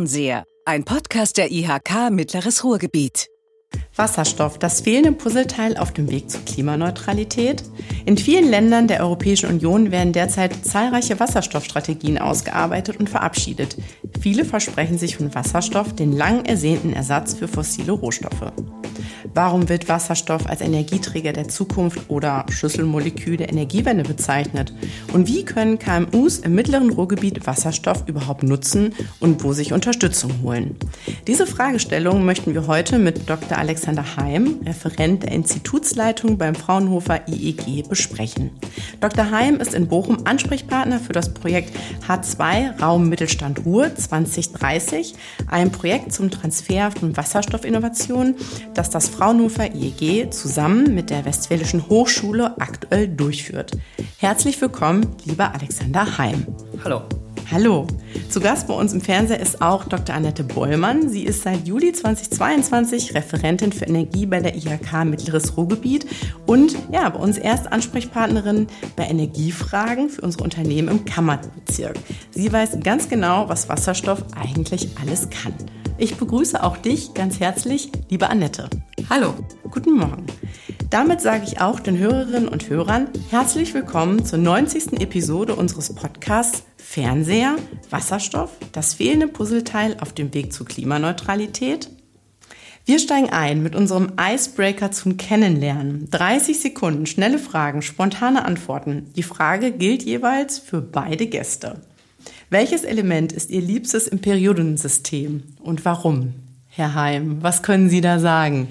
Fernseher, ein Podcast der IHK Mittleres Ruhrgebiet. Wasserstoff, das fehlende Puzzleteil auf dem Weg zur Klimaneutralität? In vielen Ländern der Europäischen Union werden derzeit zahlreiche Wasserstoffstrategien ausgearbeitet und verabschiedet. Viele versprechen sich von Wasserstoff den lang ersehnten Ersatz für fossile Rohstoffe. Warum wird Wasserstoff als Energieträger der Zukunft oder Schlüsselmolekül der Energiewende bezeichnet? Und wie können KMUs im mittleren Ruhrgebiet Wasserstoff überhaupt nutzen und wo sich Unterstützung holen? Diese Fragestellung möchten wir heute mit Dr. Alexander Heim, Referent der Institutsleitung beim Fraunhofer IEG, besprechen. Dr. Heim ist in Bochum Ansprechpartner für das Projekt H2 Raum Mittelstand Ruhr 2030, ein Projekt zum Transfer von Wasserstoffinnovationen, das das Fraunhofer IEG zusammen mit der Westfälischen Hochschule aktuell durchführt. Herzlich willkommen, lieber Alexander Heim. Hallo. Hallo. Zu Gast bei uns im Fernseher ist auch Dr. Annette Bollmann. Sie ist seit Juli 2022 Referentin für Energie bei der IHK Mittleres Ruhrgebiet und ja, bei uns erst Ansprechpartnerin bei Energiefragen für unsere Unternehmen im Kammerbezirk. Sie weiß ganz genau, was Wasserstoff eigentlich alles kann. Ich begrüße auch dich ganz herzlich, liebe Annette. Hallo. Guten Morgen. Damit sage ich auch den Hörerinnen und Hörern herzlich willkommen zur 90. Episode unseres Podcasts Fernseher, Wasserstoff, das fehlende Puzzleteil auf dem Weg zur Klimaneutralität. Wir steigen ein mit unserem Icebreaker zum Kennenlernen. 30 Sekunden, schnelle Fragen, spontane Antworten. Die Frage gilt jeweils für beide Gäste. Welches Element ist Ihr liebstes im Periodensystem und warum? Herr Heim, was können Sie da sagen?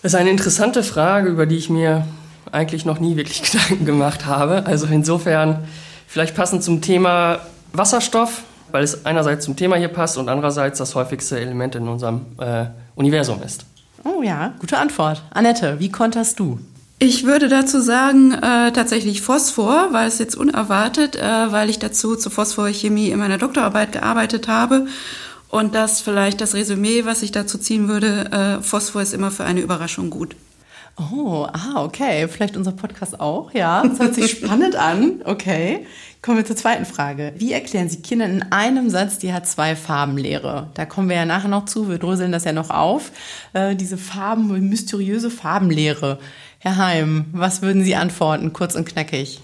Das ist eine interessante Frage, über die ich mir eigentlich noch nie wirklich Gedanken gemacht habe. Also insofern vielleicht passend zum Thema Wasserstoff, weil es einerseits zum Thema hier passt und andererseits das häufigste Element in unserem äh, Universum ist. Oh ja, gute Antwort. Annette, wie konterst du? Ich würde dazu sagen, äh, tatsächlich Phosphor, weil es jetzt unerwartet, äh, weil ich dazu zur Phosphorchemie in meiner Doktorarbeit gearbeitet habe und das vielleicht das Resümee, was ich dazu ziehen würde, äh, Phosphor ist immer für eine Überraschung gut. Oh, ah, okay. Vielleicht unser Podcast auch, ja. Das hört sich spannend an. Okay. Kommen wir zur zweiten Frage. Wie erklären Sie Kindern in einem Satz die H2-Farbenlehre? Da kommen wir ja nachher noch zu. Wir dröseln das ja noch auf. Äh, diese Farben, mysteriöse Farbenlehre. Herr Heim, was würden Sie antworten? Kurz und knackig.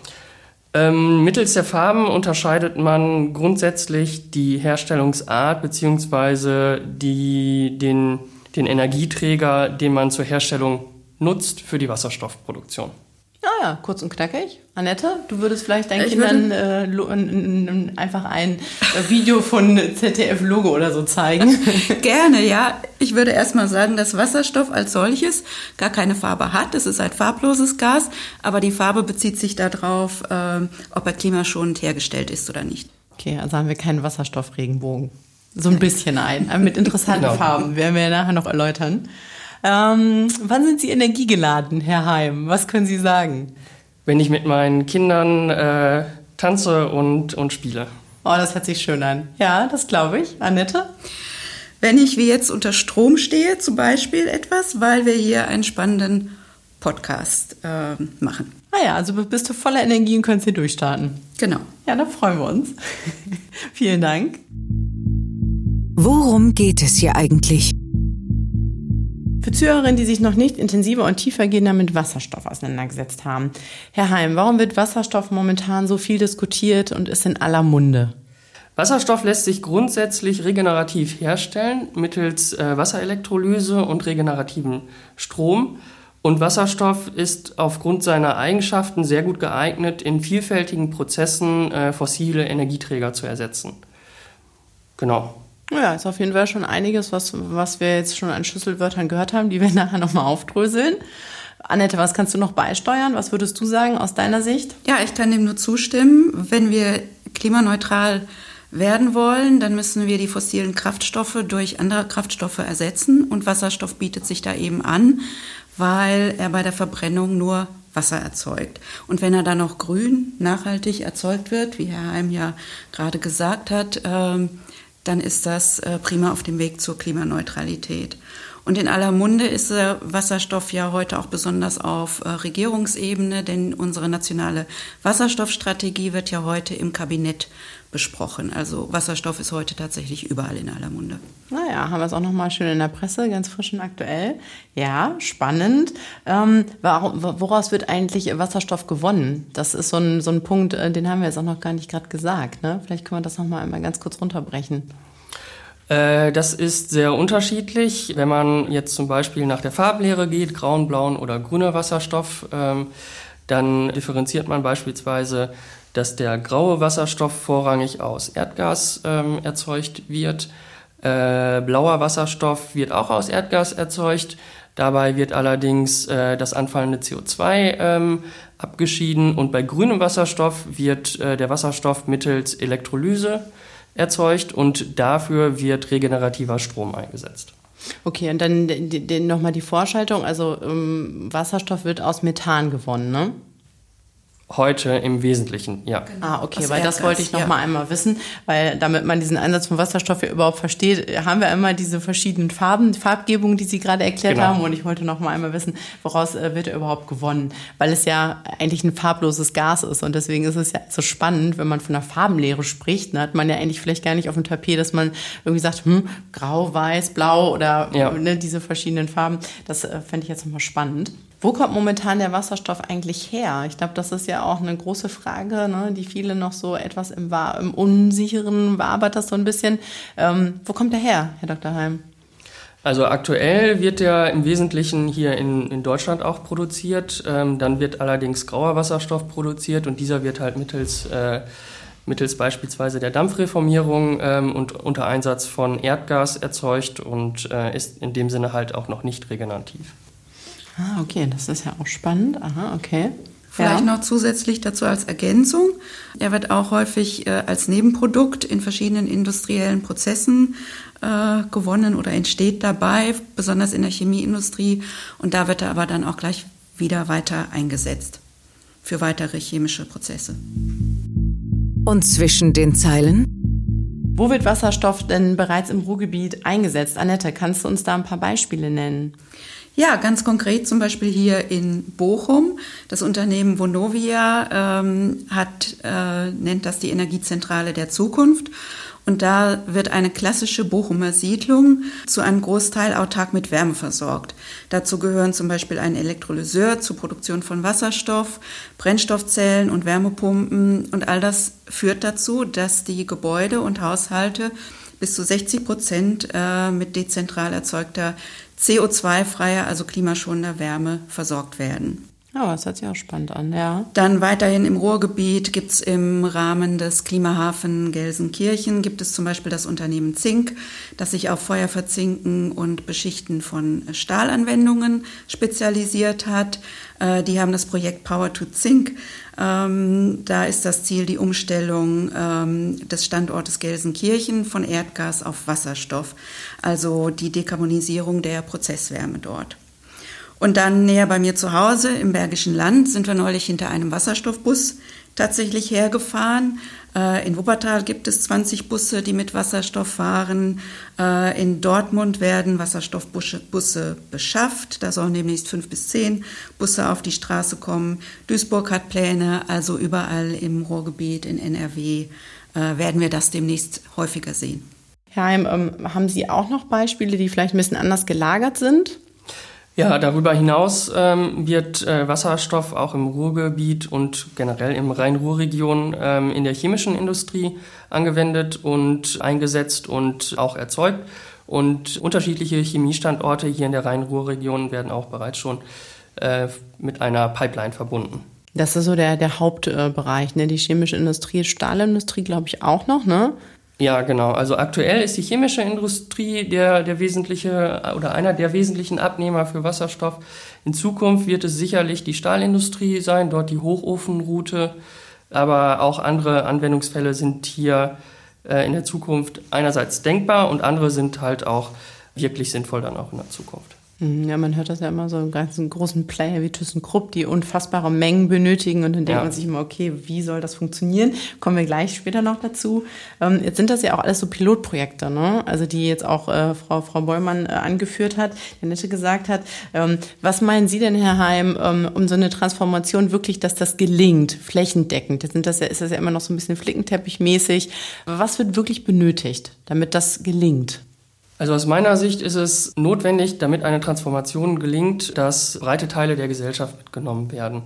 Ähm, mittels der Farben unterscheidet man grundsätzlich die Herstellungsart bzw. den, den Energieträger, den man zur Herstellung nutzt für die Wasserstoffproduktion. Ja, kurz und knackig. Annette, du würdest vielleicht deinen ich Kindern äh, einfach ein äh, Video von ZDF-Logo oder so zeigen. Gerne, ja. Ich würde erstmal sagen, dass Wasserstoff als solches gar keine Farbe hat. Es ist ein farbloses Gas, aber die Farbe bezieht sich darauf, äh, ob er klimaschonend hergestellt ist oder nicht. Okay, also haben wir keinen Wasserstoffregenbogen. So ein bisschen ein, mit interessanten genau. Farben, werden wir ja nachher noch erläutern. Ähm, wann sind Sie energiegeladen, Herr Heim? Was können Sie sagen? Wenn ich mit meinen Kindern äh, tanze und, und spiele. Oh, das hört sich schön an. Ja, das glaube ich. Annette? Wenn ich wie jetzt unter Strom stehe, zum Beispiel etwas, weil wir hier einen spannenden Podcast äh, machen. Ah ja, also bist du voller Energie und kannst hier durchstarten. Genau. Ja, da freuen wir uns. Vielen Dank. Worum geht es hier eigentlich? Für Zuhörerinnen, die sich noch nicht intensiver und tiefergehender mit Wasserstoff auseinandergesetzt haben. Herr Heim, warum wird Wasserstoff momentan so viel diskutiert und ist in aller Munde? Wasserstoff lässt sich grundsätzlich regenerativ herstellen mittels äh, Wasserelektrolyse und regenerativen Strom. Und Wasserstoff ist aufgrund seiner Eigenschaften sehr gut geeignet, in vielfältigen Prozessen äh, fossile Energieträger zu ersetzen. Genau. Ja, ist auf jeden Fall schon einiges, was, was wir jetzt schon an Schlüsselwörtern gehört haben, die wir nachher nochmal aufdröseln. Annette, was kannst du noch beisteuern? Was würdest du sagen aus deiner Sicht? Ja, ich kann dem nur zustimmen. Wenn wir klimaneutral werden wollen, dann müssen wir die fossilen Kraftstoffe durch andere Kraftstoffe ersetzen und Wasserstoff bietet sich da eben an, weil er bei der Verbrennung nur Wasser erzeugt. Und wenn er dann noch grün, nachhaltig erzeugt wird, wie Herr Heim ja gerade gesagt hat, ähm, dann ist das äh, prima auf dem Weg zur Klimaneutralität. Und in aller Munde ist der Wasserstoff ja heute auch besonders auf äh, Regierungsebene, denn unsere nationale Wasserstoffstrategie wird ja heute im Kabinett besprochen. Also Wasserstoff ist heute tatsächlich überall in aller Munde. Naja, haben wir es auch nochmal schön in der Presse, ganz frisch und aktuell. Ja, spannend. Ähm, warum, woraus wird eigentlich Wasserstoff gewonnen? Das ist so ein, so ein Punkt, äh, den haben wir jetzt auch noch gar nicht gerade gesagt. Ne? Vielleicht können wir das nochmal einmal ganz kurz runterbrechen. Äh, das ist sehr unterschiedlich. Wenn man jetzt zum Beispiel nach der Farblehre geht, grauen, blauen oder grüner Wasserstoff, ähm, dann differenziert man beispielsweise dass der graue Wasserstoff vorrangig aus Erdgas ähm, erzeugt wird. Äh, blauer Wasserstoff wird auch aus Erdgas erzeugt. Dabei wird allerdings äh, das anfallende CO2 ähm, abgeschieden und bei grünem Wasserstoff wird äh, der Wasserstoff mittels Elektrolyse erzeugt und dafür wird regenerativer Strom eingesetzt. Okay, und dann nochmal die Vorschaltung. Also ähm, Wasserstoff wird aus Methan gewonnen, ne? Heute im Wesentlichen, ja. Genau. Ah, okay, Aus weil Erdgas, das wollte ich noch ja. mal einmal wissen, weil damit man diesen Einsatz von Wasserstoff ja überhaupt versteht, haben wir immer diese verschiedenen Farben, Farbgebungen, die Sie gerade erklärt genau. haben und ich wollte noch mal einmal wissen, woraus äh, wird er überhaupt gewonnen, weil es ja eigentlich ein farbloses Gas ist und deswegen ist es ja so spannend, wenn man von einer Farbenlehre spricht, dann hat man ja eigentlich vielleicht gar nicht auf dem Tapet, dass man irgendwie sagt, hm, grau, weiß, blau oder ja. ne, diese verschiedenen Farben. Das äh, fände ich jetzt noch mal spannend. Wo kommt momentan der Wasserstoff eigentlich her? Ich glaube, das ist ja auch eine große Frage, ne, die viele noch so etwas im, im Unsicheren wabert das so ein bisschen. Ähm, wo kommt der her, Herr Dr. Heim? Also aktuell wird der im Wesentlichen hier in, in Deutschland auch produziert. Ähm, dann wird allerdings grauer Wasserstoff produziert und dieser wird halt mittels, äh, mittels beispielsweise der Dampfreformierung ähm, und unter Einsatz von Erdgas erzeugt und äh, ist in dem Sinne halt auch noch nicht regenerativ. Ah, okay, das ist ja auch spannend. Aha, okay. Vielleicht ja. noch zusätzlich dazu als Ergänzung. Er wird auch häufig äh, als Nebenprodukt in verschiedenen industriellen Prozessen äh, gewonnen oder entsteht dabei, besonders in der Chemieindustrie. Und da wird er aber dann auch gleich wieder weiter eingesetzt für weitere chemische Prozesse. Und zwischen den Zeilen? Wo wird Wasserstoff denn bereits im Ruhrgebiet eingesetzt? Annette, kannst du uns da ein paar Beispiele nennen? Ja, ganz konkret zum Beispiel hier in Bochum. Das Unternehmen Vonovia ähm, hat, äh, nennt das die Energiezentrale der Zukunft. Und da wird eine klassische Bochumer Siedlung zu einem Großteil autark mit Wärme versorgt. Dazu gehören zum Beispiel ein Elektrolyseur zur Produktion von Wasserstoff, Brennstoffzellen und Wärmepumpen. Und all das führt dazu, dass die Gebäude und Haushalte bis zu 60 Prozent äh, mit dezentral erzeugter CO2-freier, also klimaschonender Wärme versorgt werden. Ja, das hört sich auch spannend an, ja. Dann weiterhin im Ruhrgebiet gibt es im Rahmen des Klimahafen Gelsenkirchen gibt es zum Beispiel das Unternehmen Zink, das sich auf Feuerverzinken und Beschichten von Stahlanwendungen spezialisiert hat. Äh, die haben das Projekt Power to Zink. Ähm, da ist das Ziel die Umstellung ähm, des Standortes Gelsenkirchen von Erdgas auf Wasserstoff, also die Dekarbonisierung der Prozesswärme dort. Und dann näher bei mir zu Hause im Bergischen Land sind wir neulich hinter einem Wasserstoffbus tatsächlich hergefahren. Äh, in Wuppertal gibt es 20 Busse, die mit Wasserstoff fahren. Äh, in Dortmund werden Wasserstoffbusse beschafft. Da sollen demnächst fünf bis zehn Busse auf die Straße kommen. Duisburg hat Pläne, also überall im Ruhrgebiet, in NRW äh, werden wir das demnächst häufiger sehen. Herr Heim, ähm, haben Sie auch noch Beispiele, die vielleicht ein bisschen anders gelagert sind? Ja, darüber hinaus ähm, wird äh, Wasserstoff auch im Ruhrgebiet und generell im Rhein-Ruhr-Region ähm, in der chemischen Industrie angewendet und eingesetzt und auch erzeugt. Und unterschiedliche Chemiestandorte hier in der Rhein-Ruhr-Region werden auch bereits schon äh, mit einer Pipeline verbunden. Das ist so der, der Hauptbereich, ne? Die chemische Industrie, Stahlindustrie, glaube ich, auch noch, ne? Ja, genau. Also aktuell ist die chemische Industrie der, der wesentliche oder einer der wesentlichen Abnehmer für Wasserstoff. In Zukunft wird es sicherlich die Stahlindustrie sein, dort die Hochofenroute. Aber auch andere Anwendungsfälle sind hier äh, in der Zukunft einerseits denkbar und andere sind halt auch wirklich sinnvoll dann auch in der Zukunft. Mhm, ja, man hört das ja immer so, einen ganzen großen Player wie ThyssenKrupp, die unfassbare Mengen benötigen und dann denkt ja. man sich immer, okay, wie soll das funktionieren? Kommen wir gleich später noch dazu. Ähm, jetzt sind das ja auch alles so Pilotprojekte, ne? Also die jetzt auch äh, Frau, Frau Bollmann äh, angeführt hat, der Nette gesagt hat. Ähm, was meinen Sie denn, Herr Heim, ähm, um so eine Transformation wirklich, dass das gelingt, flächendeckend? Jetzt sind das ja, ist das ja immer noch so ein bisschen flickenteppichmäßig. Was wird wirklich benötigt, damit das gelingt? Also aus meiner Sicht ist es notwendig, damit eine Transformation gelingt, dass breite Teile der Gesellschaft mitgenommen werden.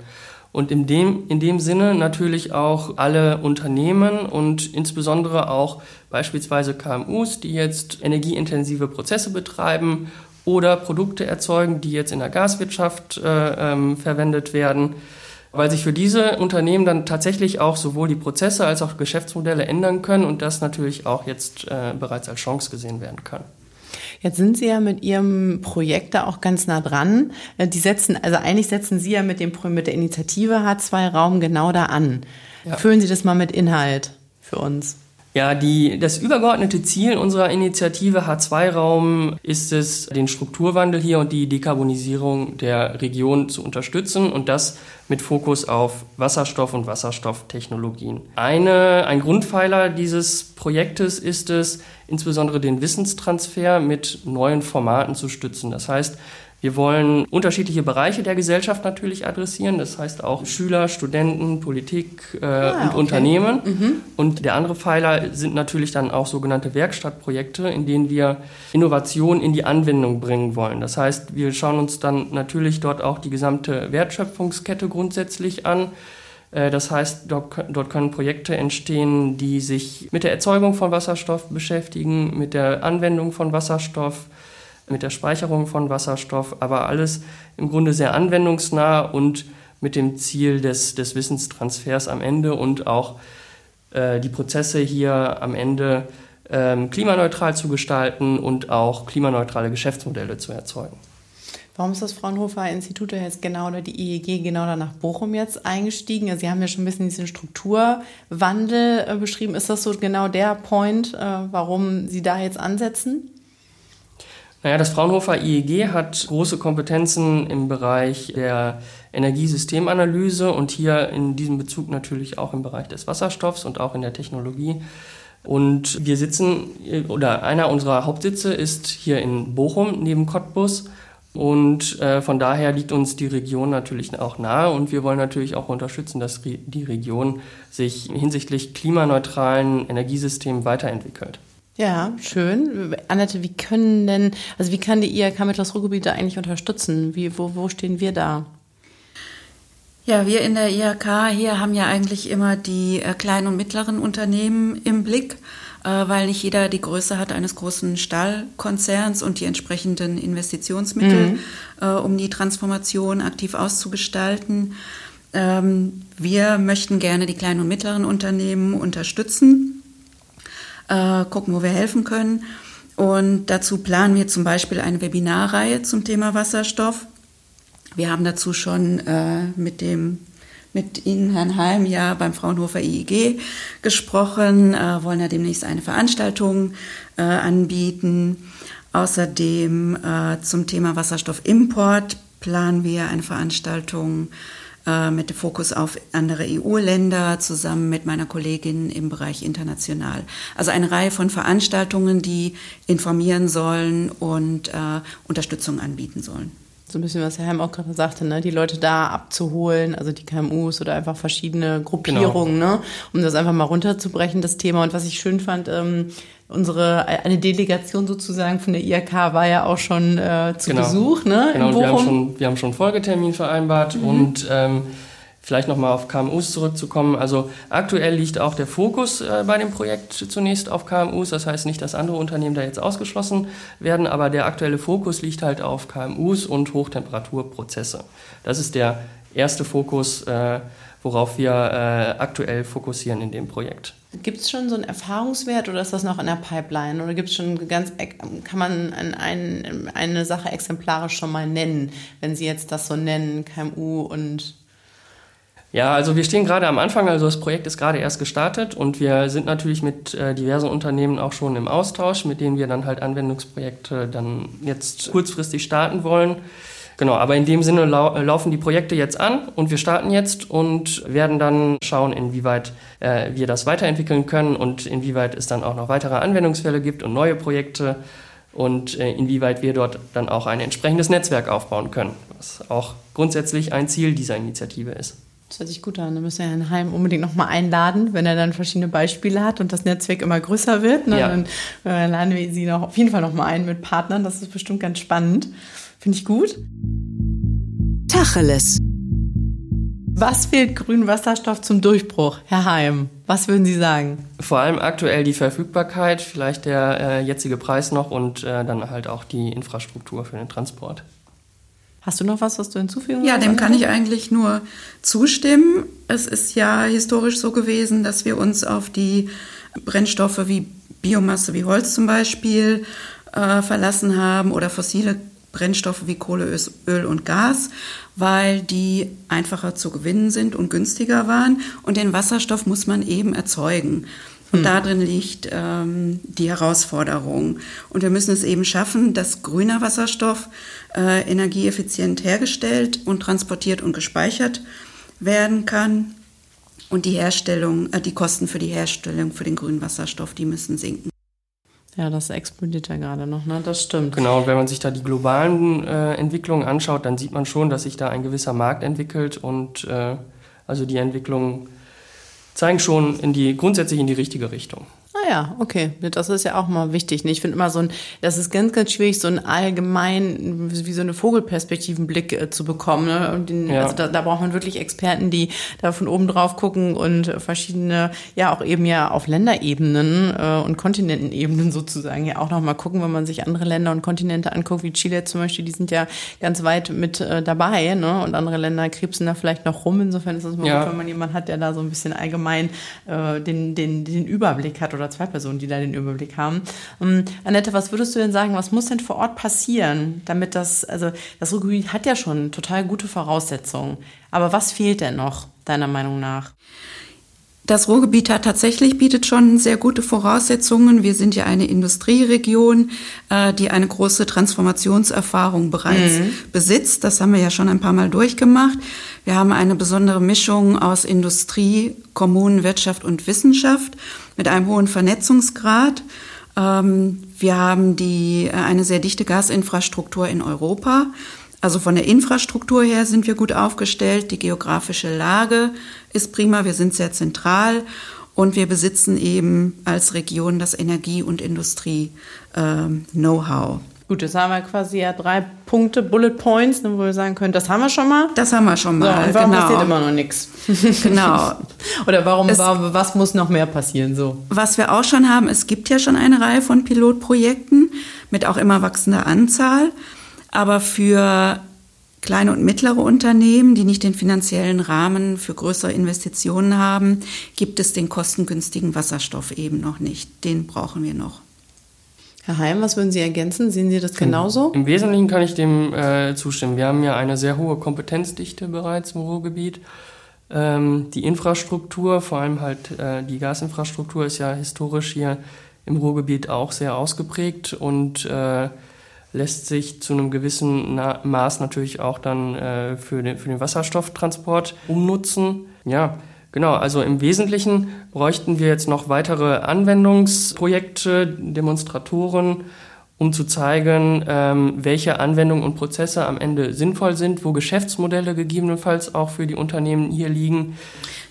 Und in dem, in dem Sinne natürlich auch alle Unternehmen und insbesondere auch beispielsweise KMUs, die jetzt energieintensive Prozesse betreiben oder Produkte erzeugen, die jetzt in der Gaswirtschaft äh, ähm, verwendet werden, weil sich für diese Unternehmen dann tatsächlich auch sowohl die Prozesse als auch Geschäftsmodelle ändern können und das natürlich auch jetzt äh, bereits als Chance gesehen werden kann. Jetzt sind Sie ja mit Ihrem Projekt da auch ganz nah dran. Äh, die setzen, also eigentlich setzen Sie ja mit, dem, mit der Initiative H2 Raum genau da an. Ja. Füllen Sie das mal mit Inhalt für uns. Ja, die, das übergeordnete Ziel unserer Initiative H2-Raum ist es, den Strukturwandel hier und die Dekarbonisierung der Region zu unterstützen und das mit Fokus auf Wasserstoff und Wasserstofftechnologien. Eine, ein Grundpfeiler dieses Projektes ist es, insbesondere den Wissenstransfer mit neuen Formaten zu stützen. Das heißt, wir wollen unterschiedliche Bereiche der Gesellschaft natürlich adressieren, das heißt auch Schüler, Studenten, Politik äh, ah, und okay. Unternehmen. Mhm. Und der andere Pfeiler sind natürlich dann auch sogenannte Werkstattprojekte, in denen wir Innovation in die Anwendung bringen wollen. Das heißt, wir schauen uns dann natürlich dort auch die gesamte Wertschöpfungskette grundsätzlich an. Äh, das heißt, dort, dort können Projekte entstehen, die sich mit der Erzeugung von Wasserstoff beschäftigen, mit der Anwendung von Wasserstoff, mit der Speicherung von Wasserstoff, aber alles im Grunde sehr anwendungsnah und mit dem Ziel des, des Wissenstransfers am Ende und auch äh, die Prozesse hier am Ende ähm, klimaneutral zu gestalten und auch klimaneutrale Geschäftsmodelle zu erzeugen. Warum ist das Fraunhofer Institut jetzt genau oder die IEG genau da nach Bochum jetzt eingestiegen? Sie haben ja schon ein bisschen diesen Strukturwandel äh, beschrieben. Ist das so genau der Point, äh, warum Sie da jetzt ansetzen? Naja, das Fraunhofer IEG hat große Kompetenzen im Bereich der Energiesystemanalyse und hier in diesem Bezug natürlich auch im Bereich des Wasserstoffs und auch in der Technologie. Und wir sitzen, oder einer unserer Hauptsitze ist hier in Bochum neben Cottbus. Und äh, von daher liegt uns die Region natürlich auch nahe und wir wollen natürlich auch unterstützen, dass die Region sich hinsichtlich klimaneutralen Energiesystemen weiterentwickelt. Ja, schön. Annette, wie können denn, also wie kann die IHK Mittleres Ruhrgebiet da eigentlich unterstützen? Wie, wo, wo stehen wir da? Ja, wir in der IHK hier haben ja eigentlich immer die äh, kleinen und mittleren Unternehmen im Blick, äh, weil nicht jeder die Größe hat eines großen Stahlkonzerns und die entsprechenden Investitionsmittel, mhm. äh, um die Transformation aktiv auszugestalten. Ähm, wir möchten gerne die kleinen und mittleren Unternehmen unterstützen äh, gucken, wo wir helfen können. Und dazu planen wir zum Beispiel eine Webinarreihe zum Thema Wasserstoff. Wir haben dazu schon äh, mit dem mit Ihnen, Herrn Heim, ja beim Fraunhofer IEG gesprochen, äh, wollen ja demnächst eine Veranstaltung äh, anbieten. Außerdem äh, zum Thema Wasserstoffimport planen wir eine Veranstaltung äh, mit dem Fokus auf andere EU-Länder zusammen mit meiner Kollegin im Bereich international. Also eine Reihe von Veranstaltungen, die informieren sollen und äh, Unterstützung anbieten sollen so ein bisschen, was Herr Heim auch gerade sagte, ne? die Leute da abzuholen, also die KMUs oder einfach verschiedene Gruppierungen, genau. ne? um das einfach mal runterzubrechen, das Thema. Und was ich schön fand, ähm, unsere eine Delegation sozusagen von der IRK war ja auch schon äh, zu genau. Besuch, ne? Genau, wir haben schon, wir haben schon Folgetermin vereinbart mhm. und ähm, Vielleicht nochmal auf KMUs zurückzukommen. Also aktuell liegt auch der Fokus äh, bei dem Projekt zunächst auf KMUs. Das heißt nicht, dass andere Unternehmen da jetzt ausgeschlossen werden, aber der aktuelle Fokus liegt halt auf KMUs und Hochtemperaturprozesse. Das ist der erste Fokus, äh, worauf wir äh, aktuell fokussieren in dem Projekt. Gibt es schon so einen Erfahrungswert oder ist das noch in der Pipeline? Oder gibt es schon ganz, kann man ein, ein, eine Sache exemplarisch schon mal nennen, wenn Sie jetzt das so nennen, KMU und Ja, also wir stehen gerade am Anfang, also das Projekt ist gerade erst gestartet und wir sind natürlich mit äh, diversen Unternehmen auch schon im Austausch, mit denen wir dann halt Anwendungsprojekte dann jetzt kurzfristig starten wollen. Genau, aber in dem Sinne lau äh, laufen die Projekte jetzt an und wir starten jetzt und werden dann schauen, inwieweit äh, wir das weiterentwickeln können und inwieweit es dann auch noch weitere Anwendungsfälle gibt und neue Projekte und äh, inwieweit wir dort dann auch ein entsprechendes Netzwerk aufbauen können, was auch grundsätzlich ein Ziel dieser Initiative ist. Das hört sich gut an. Da müssen wir Herrn Heim unbedingt nochmal einladen, wenn er dann verschiedene Beispiele hat und das Netzwerk immer größer wird. Ne? Ja. Dann äh, laden wir Sie noch auf jeden Fall nochmal ein mit Partnern. Das ist bestimmt ganz spannend. Finde ich gut. Tacheles. Was fehlt grünen Wasserstoff zum Durchbruch, Herr Heim? Was würden Sie sagen? Vor allem aktuell die Verfügbarkeit, vielleicht der äh, jetzige Preis noch und äh, dann halt auch die Infrastruktur für den Transport. Hast du noch was, was du hinzufügen Ja, dem kann ich eigentlich nur zustimmen. Es ist ja historisch so gewesen, dass wir uns auf die Brennstoffe wie Biomasse, wie Holz zum Beispiel, äh, verlassen haben oder fossile Brennstoffe wie Kohle, Öl und Gas, weil die einfacher zu gewinnen sind und günstiger waren. Und den Wasserstoff muss man eben erzeugen. Und hm. darin liegt ähm, die Herausforderung. Und wir müssen es eben schaffen, dass grüner Wasserstoff äh, energieeffizient hergestellt und transportiert und gespeichert werden kann. Und die Herstellung, äh, die Kosten für die Herstellung für den grünen Wasserstoff, die müssen sinken. Ja, das explodiert ja gerade noch, ne? Das stimmt. Genau, und wenn man sich da die globalen äh, Entwicklungen anschaut, dann sieht man schon, dass sich da ein gewisser Markt entwickelt und äh, also die Entwicklung zeigen schon in die, grundsätzlich in die richtige Richtung. Ah ja, okay. Das ist ja auch mal wichtig. Ich finde immer so ein, das ist ganz, ganz schwierig, so einen allgemein, wie so eine Vogelperspektivenblick äh, zu bekommen. Ne? Den, ja. Also da, da braucht man wirklich Experten, die da von oben drauf gucken und verschiedene, ja auch eben ja auf Länderebenen äh, und Kontinentenebenen sozusagen ja auch nochmal gucken, wenn man sich andere Länder und Kontinente anguckt, wie Chile zum Beispiel, die sind ja ganz weit mit äh, dabei, ne? Und andere Länder krebsen da vielleicht noch rum. Insofern ist es mal ja. gut, wenn man jemanden hat, der da so ein bisschen allgemein äh, den, den, den Überblick hat oder oder zwei Personen, die da den Überblick haben. Um, ähm, Annette, was würdest du denn sagen, was muss denn vor Ort passieren, damit das, also das Ruhrgebiet hat ja schon total gute Voraussetzungen, aber was fehlt denn noch, deiner Meinung nach? Das Ruhrgebiet hat tatsächlich bietet schon sehr gute Voraussetzungen. Wir sind ja eine Industrieregion, äh, die eine große Transformationserfahrung bereits mhm. besitzt. Das haben wir ja schon ein paar Mal durchgemacht. Wir haben eine besondere Mischung aus Industrie, Kommunen, Wirtschaft und Wissenschaft mit einem hohen Vernetzungsgrad. Ähm, wir haben die, äh, eine sehr dichte Gasinfrastruktur in Europa. Also von der Infrastruktur her sind wir gut aufgestellt. Die geografische Lage ist prima. Wir sind sehr zentral und wir besitzen eben als Region das Energie- und Industrie-Know-how. Ähm, Gut, jetzt haben wir quasi ja drei Punkte, Bullet Points, wo wir sagen können, das haben wir schon mal. Das haben wir schon mal. So, und warum genau. passiert immer noch nichts? Genau. Oder warum, es, was muss noch mehr passieren? So. Was wir auch schon haben, es gibt ja schon eine Reihe von Pilotprojekten mit auch immer wachsender Anzahl. Aber für kleine und mittlere Unternehmen, die nicht den finanziellen Rahmen für größere Investitionen haben, gibt es den kostengünstigen Wasserstoff eben noch nicht. Den brauchen wir noch. Herr Heim, was würden Sie ergänzen? Sehen Sie das genauso? Im, Wesentlichen kann ich dem äh, zustimmen. Wir haben ja eine sehr hohe Kompetenzdichte bereits im Ruhrgebiet. Ähm, die Infrastruktur, vor allem halt äh, die Gasinfrastruktur, ist ja historisch hier im Ruhrgebiet auch sehr ausgeprägt und äh, lässt sich zu einem gewissen Na Maß natürlich auch dann äh, für, den, für den Wasserstofftransport umnutzen. Ja, genau. Also im Wesentlichen bräuchten wir jetzt noch weitere Anwendungsprojekte, Demonstratoren, um zu zeigen, ähm, welche Anwendungen und Prozesse am Ende sinnvoll sind, wo Geschäftsmodelle gegebenenfalls auch für die Unternehmen hier liegen.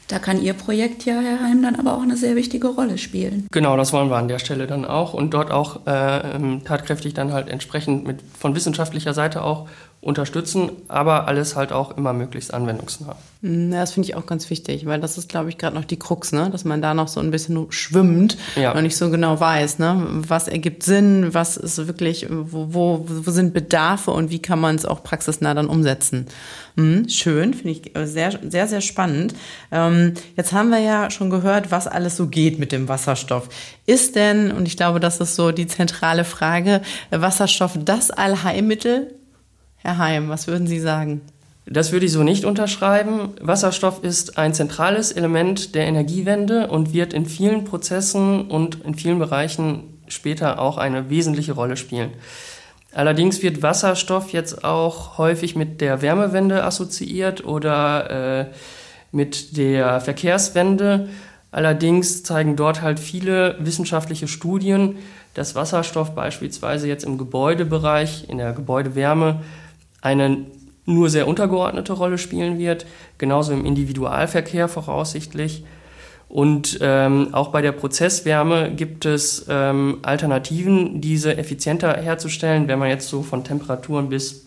Da kann Ihr Projekt ja, Herr Heim, dann aber auch eine sehr wichtige Rolle spielen. Genau, das wollen wir an der Stelle dann auch und dort auch äh, ähm, tatkräftig dann halt entsprechend mit von wissenschaftlicher Seite auch unterstützen, aber alles halt auch immer möglichst anwendungsnah. Mm, ja, das finde ich auch ganz wichtig, weil das ist, glaube ich, gerade noch die Krux, ne? dass man da noch so ein bisschen schwimmt ja. und nicht so genau weiß, ne? was ergibt Sinn, was ist wirklich, wo, wo, wo sind Bedarfe und wie kann man es auch praxisnah dann umsetzen. Hm, schön, finde ich sehr, sehr, sehr spannend. Ähm, jetzt haben wir ja schon gehört, was alles so geht mit dem Wasserstoff. Ist denn, und ich glaube, das ist so die zentrale Frage, Wasserstoff das Allheilmittel? Herr Heim, was würden Sie sagen? Das würde ich so nicht unterschreiben. Wasserstoff ist ein zentrales Element der Energiewende und wird in vielen Prozessen und in vielen Bereichen später auch eine wesentliche Rolle spielen. Allerdings wird Wasserstoff jetzt auch häufig mit der Wärmewende assoziiert oder äh, mit der Verkehrswende. Allerdings zeigen dort halt viele wissenschaftliche Studien, dass Wasserstoff beispielsweise jetzt im Gebäudebereich, in der Gebäudewärme, eine nur sehr untergeordnete Rolle spielen wird, genauso im Individualverkehr voraussichtlich. Und ähm, auch bei der Prozesswärme gibt es ähm, Alternativen, diese effizienter herzustellen, wenn man jetzt so von Temperaturen bis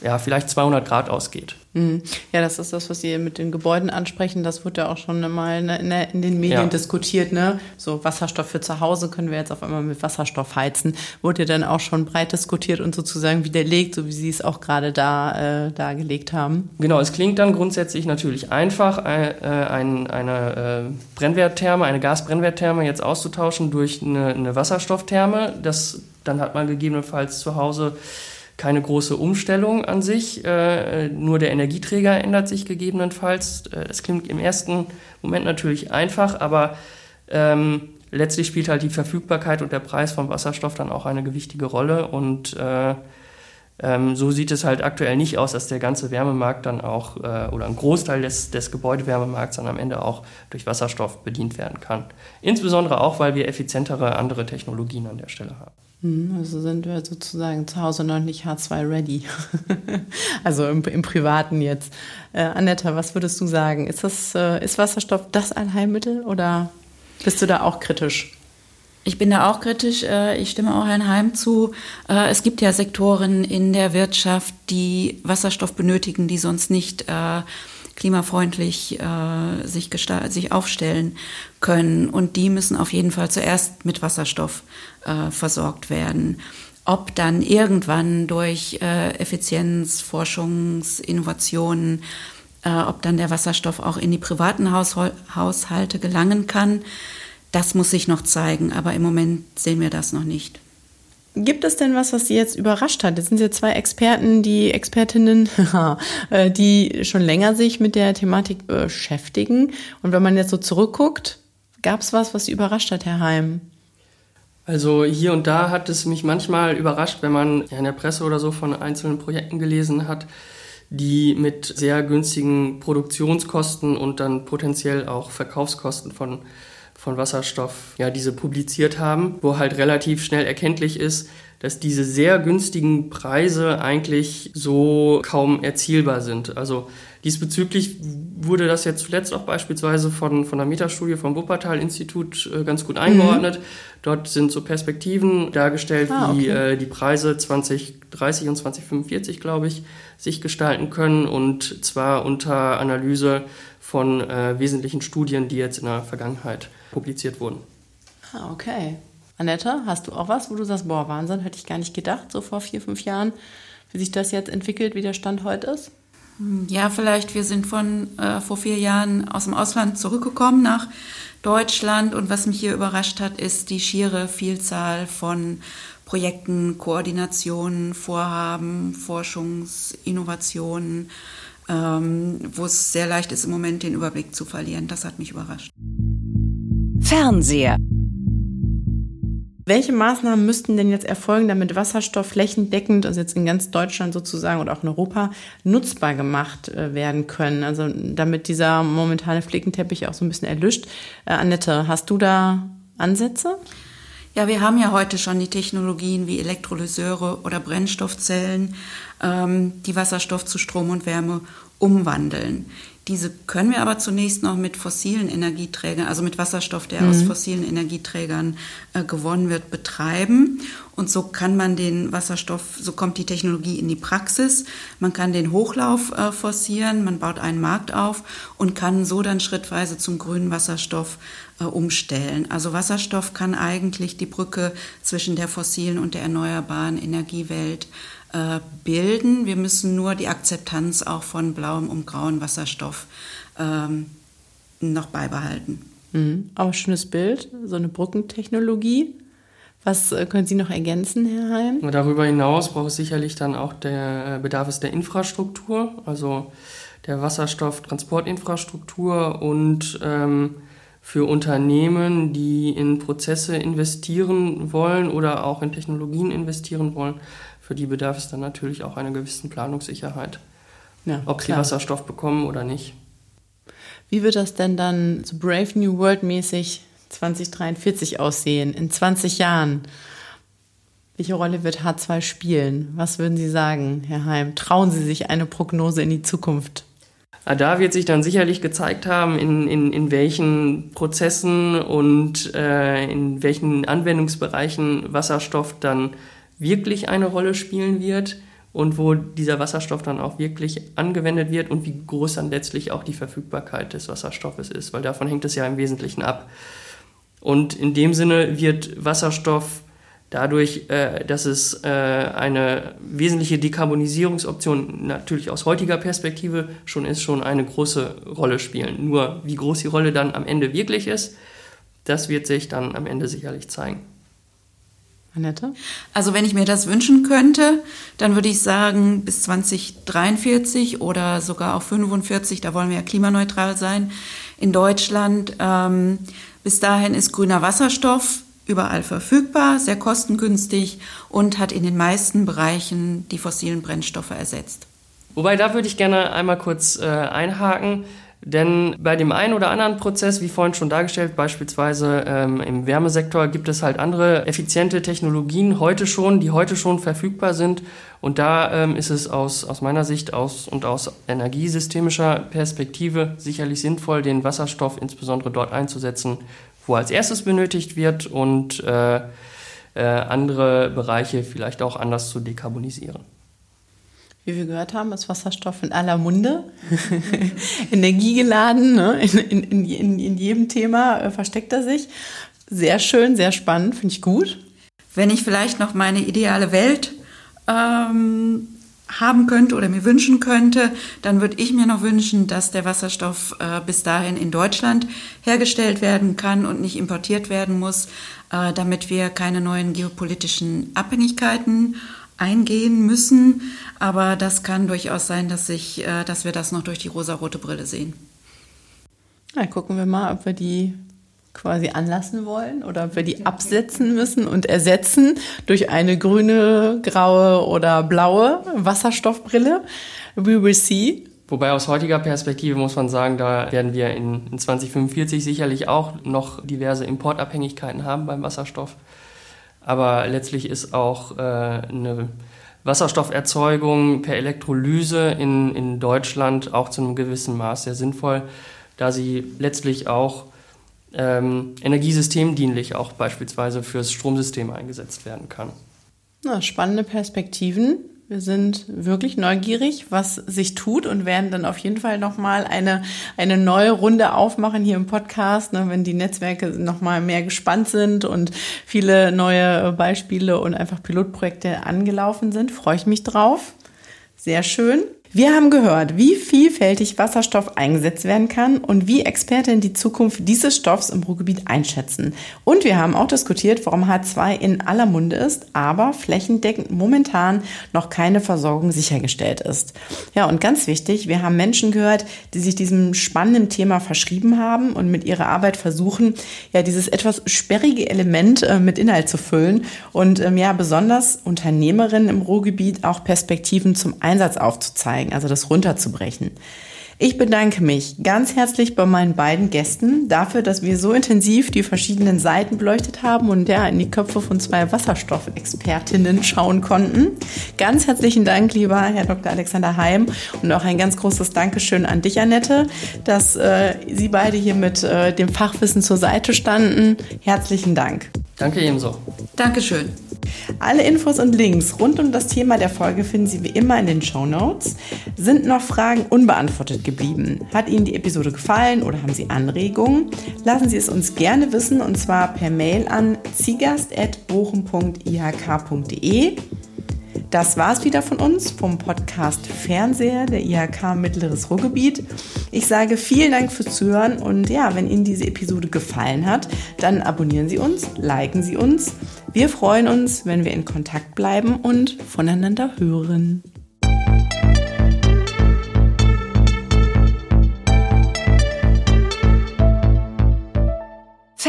ja, vielleicht 200 Grad ausgeht. Mhm. Ja, das ist das, was Sie mit den Gebäuden ansprechen. Das wurde ja auch schon mal in, in den Medien ja. diskutiert. Ne? So Wasserstoff für zu Hause können wir jetzt auf einmal mit Wasserstoff heizen. Wurde ja dann auch schon breit diskutiert und sozusagen widerlegt, so wie Sie es auch gerade da äh, dargelegt haben. Genau, es klingt dann grundsätzlich natürlich einfach, äh, ein, eine äh, Brennwerttherme, eine Gasbrennwerttherme jetzt auszutauschen durch eine, eine Wasserstofftherme. Das, dann hat man gegebenenfalls zu Hause keine große Umstellung an sich, äh, nur der Energieträger ändert sich gegebenenfalls. Äh, es klingt im ersten Moment natürlich einfach, aber ähm, letztlich spielt halt die Verfügbarkeit und der Preis von Wasserstoff dann auch eine gewichtige Rolle und äh, ähm, so sieht es halt aktuell nicht aus, dass der ganze Wärmemarkt dann auch äh, oder ein Großteil des, des Gebäudewärmemarkts dann am Ende auch durch Wasserstoff bedient werden kann. Insbesondere auch, weil wir effizientere andere Technologien an der Stelle haben. Hm, also sind wir sozusagen zu Hause noch nicht H2 ready. also im, im, Privaten jetzt. Äh, Annetta, was würdest du sagen? Ist, das, äh, ist Wasserstoff das Allheilmittel oder bist du da auch kritisch? Ich bin da auch kritisch. Äh, ich stimme auch Herrn Heim zu. Äh, es gibt ja Sektoren in der Wirtschaft, die Wasserstoff benötigen, die sonst nicht äh, klimafreundlich äh, sich, sich aufstellen können. Und die müssen auf jeden Fall zuerst mit Wasserstoff äh, versorgt werden. Ob dann irgendwann durch äh, Effizienz, Forschungsinnovationen, äh, ob dann der Wasserstoff auch in die privaten Haushol Haushalte gelangen kann, das muss sich noch zeigen. Aber im Moment sehen wir das noch nicht. Gibt es denn was, was Sie jetzt überrascht hat? Jetzt sind ja zwei Experten, die Expertinnen, äh, die schon länger sich mit der Thematik beschäftigen. Und wenn man jetzt so zurückguckt, gab es was, was Sie überrascht hat, Herr Heim? Also hier und da hat es mich manchmal überrascht, wenn man in der Presse oder so von einzelnen Projekten gelesen hat, die mit sehr günstigen Produktionskosten und dann potenziell auch Verkaufskosten von von Wasserstoff ja diese publiziert haben, wo halt relativ schnell erkenntlich ist, dass diese sehr günstigen Preise eigentlich so kaum erzielbar sind. Also diesbezüglich wurde das jetzt zuletzt auch beispielsweise von, von der Metastudie vom Wuppertal-Institut äh, ganz gut eingeordnet. Mhm. Dort sind so Perspektiven dargestellt, ah, okay. wie äh, die Preise 2030 und 2045, glaube ich, sich gestalten können und zwar unter Analyse von äh, wesentlichen Studien, die jetzt in der Vergangenheit publiziert wurden. Ah, okay. Annette, hast du auch was, wo du sagst, boah, Wahnsinn, hätte ich gar nicht gedacht, so vor vier, fünf Jahren, wie sich das jetzt entwickelt, wie der Stand heute ist? Ja, vielleicht, wir sind von äh, vor vier Jahren aus dem Ausland zurückgekommen nach Deutschland und was mich hier überrascht hat, ist die schiere Vielzahl von Projekten, Koordinationen, Vorhaben, Forschungsinnovationen, ähm, wo es sehr leicht ist, im Moment den Überblick zu verlieren. Das hat mich überrascht. Fernseher. Welche Maßnahmen müssten denn jetzt erfolgen, damit Wasserstoff flächendeckend, also jetzt in ganz Deutschland sozusagen und auch in Europa, nutzbar gemacht äh, werden können? Also damit dieser momentane Flickenteppich auch so ein bisschen erlischt. Äh, Annette, hast du da Ansätze? Ja, wir haben ja heute schon die Technologien wie Elektrolyseure oder Brennstoffzellen, ähm, die Wasserstoff zu Strom und Wärme umwandeln. Diese können wir aber zunächst noch mit fossilen Energieträgern, also mit Wasserstoff, der mhm. aus fossilen Energieträgern äh, gewonnen wird, betreiben. Und so kann man den Wasserstoff, so kommt die Technologie in die Praxis. Man kann den Hochlauf äh, forcieren, man baut einen Markt auf und kann so dann schrittweise zum grünen Wasserstoff äh, umstellen. Also Wasserstoff kann eigentlich die Brücke zwischen der fossilen und der erneuerbaren Energiewelt äh, bilden. Wir müssen nur die Akzeptanz auch von blauem und grauem Wasserstoff ähm, noch beibehalten. Mhm. Auch schönes Bild, so eine Brückentechnologie. Was äh, können Sie noch ergänzen, Herr Heim? Darüber hinaus braucht es sicherlich dann auch der Bedarf ist der Infrastruktur, also der Wasserstofftransportinfrastruktur und ähm, für Unternehmen, die in Prozesse investieren wollen oder auch in Technologien investieren wollen, für die bedarf es dann natürlich auch einer gewissen Planungssicherheit, ja, ob klar. sie Wasserstoff bekommen oder nicht. Wie wird das denn dann so Brave New World mäßig 2043 aussehen, in 20 Jahren? Welche Rolle wird H2 spielen? Was würden Sie sagen, Herr Heim? Trauen Sie sich eine Prognose in die Zukunft? Ah, da wird sich dann sicherlich gezeigt haben, in, in, in welchen Prozessen und äh, in welchen Anwendungsbereichen Wasserstoff dann wirklich eine Rolle spielen wird und wo dieser Wasserstoff dann auch wirklich angewendet wird und wie groß dann letztlich auch die Verfügbarkeit des Wasserstoffes ist, weil davon hängt es ja im Wesentlichen ab. Und in dem Sinne wird Wasserstoff dadurch, äh, dass es äh, eine wesentliche Dekarbonisierungsoption natürlich aus heutiger Perspektive schon ist, schon eine große Rolle spielen. Nur wie groß die Rolle dann am Ende wirklich ist, das wird sich dann am Ende sicherlich zeigen. Annette? Also wenn ich mir das wünschen könnte, dann würde ich sagen, bis 2043 oder sogar auch 45, da wollen wir ja klimaneutral sein in Deutschland. Ähm, bis dahin ist grüner Wasserstoff überall verfügbar, sehr kostengünstig und hat in den meisten Bereichen die fossilen Brennstoffe ersetzt. Wobei, da würde ich gerne einmal kurz äh, einhaken. Denn bei dem einen oder anderen Prozess, wie vorhin schon dargestellt, beispielsweise ähm, im Wärmesektor, gibt es halt andere effiziente Technologien heute schon, die heute schon verfügbar sind. Und da ähm, ist es aus, aus meiner Sicht aus, und aus energiesystemischer Perspektive sicherlich sinnvoll, den Wasserstoff insbesondere dort einzusetzen, wo als erstes benötigt wird und äh, äh, andere Bereiche vielleicht auch anders zu dekarbonisieren. Wie wir gehört haben, ist Wasserstoff in aller Munde, energiegeladen, ne? in, in, in, in, jedem Thema äh, versteckt er sich. Sehr schön, sehr spannend, finde ich gut. Wenn ich vielleicht noch meine ideale Welt ähm, haben könnte oder mir wünschen könnte, dann würde ich mir noch wünschen, dass der Wasserstoff äh, bis dahin in Deutschland hergestellt werden kann und nicht importiert werden muss, äh, damit wir keine neuen geopolitischen Abhängigkeiten eingehen müssen. Aber das kann durchaus sein, dass, ich, äh, dass wir das noch durch die rosarote Brille sehen. Na, gucken wir mal, ob wir die quasi anlassen wollen oder wir die absetzen müssen und ersetzen durch eine grüne, graue oder blaue Wasserstoffbrille. We will see. Wobei aus heutiger Perspektive muss man sagen, da werden wir in, in 2045 sicherlich auch noch diverse Importabhängigkeiten haben beim Wasserstoff. Aber letztlich ist auch äh, eine Wasserstofferzeugung per Elektrolyse in, in Deutschland auch zu einem gewissen Maß sehr sinnvoll, da sie letztlich auch ähm, energiesystemdienlich auch beispielsweise fürs Stromsystem eingesetzt werden kann. Na, spannende Perspektiven. Wir sind wirklich neugierig, was sich tut und werden dann auf jeden Fall nochmal eine, eine neue Runde aufmachen hier im Podcast, ne, wenn die Netzwerke nochmal mehr gespannt sind und viele neue Beispiele und einfach Pilotprojekte angelaufen sind. Freue ich mich drauf. Sehr schön. Wir haben gehört, wie vielfältig Wasserstoff eingesetzt werden kann und wie Experten die Zukunft dieses Stoffs im Ruhrgebiet einschätzen. Und wir haben auch diskutiert, warum H2 in aller Munde ist, aber flächendeckend momentan noch keine Versorgung sichergestellt ist. Ja, und ganz wichtig, wir haben Menschen gehört, die sich diesem spannenden Thema verschrieben haben und mit ihrer Arbeit versuchen, ja, dieses etwas sperrige Element äh, mit Inhalt zu füllen und ähm, ja, besonders Unternehmerinnen im Ruhrgebiet auch Perspektiven zum Einsatz aufzuzeigen einzusteigen, also das runterzubrechen. Ich bedanke mich ganz herzlich bei meinen beiden Gästen dafür, dass wir so intensiv die verschiedenen Seiten beleuchtet haben und ja in die Köpfe von zwei Wasserstoffexpertinnen schauen konnten. Ganz herzlichen Dank, lieber Herr Dr. Alexander Heim und auch ein ganz großes Dankeschön an dich, Annette, dass äh, Sie beide hier mit äh, dem Fachwissen zur Seite standen. Herzlichen Dank. Danke ebenso. Dankeschön. Alle Infos und Links rund um das Thema der Folge finden Sie wie immer in den Show Notes. Sind noch Fragen unbeantwortet geblieben? Hat Ihnen die Episode gefallen oder haben Sie Anregungen? Lassen Sie es uns gerne wissen und zwar per Mail an ziegast.bochum.ihk.de. Das war's wieder von uns vom Podcast Fernseher der IHK Mittleres Ruhrgebiet. Ich sage vielen Dank fürs Zuhören und ja, wenn Ihnen diese Episode gefallen hat, dann abonnieren Sie uns, liken Sie uns. Wir freuen uns, wenn wir in Kontakt bleiben und voneinander hören.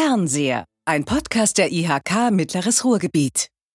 Fernseher, ein Podcast der IHK Mittleres Ruhrgebiet.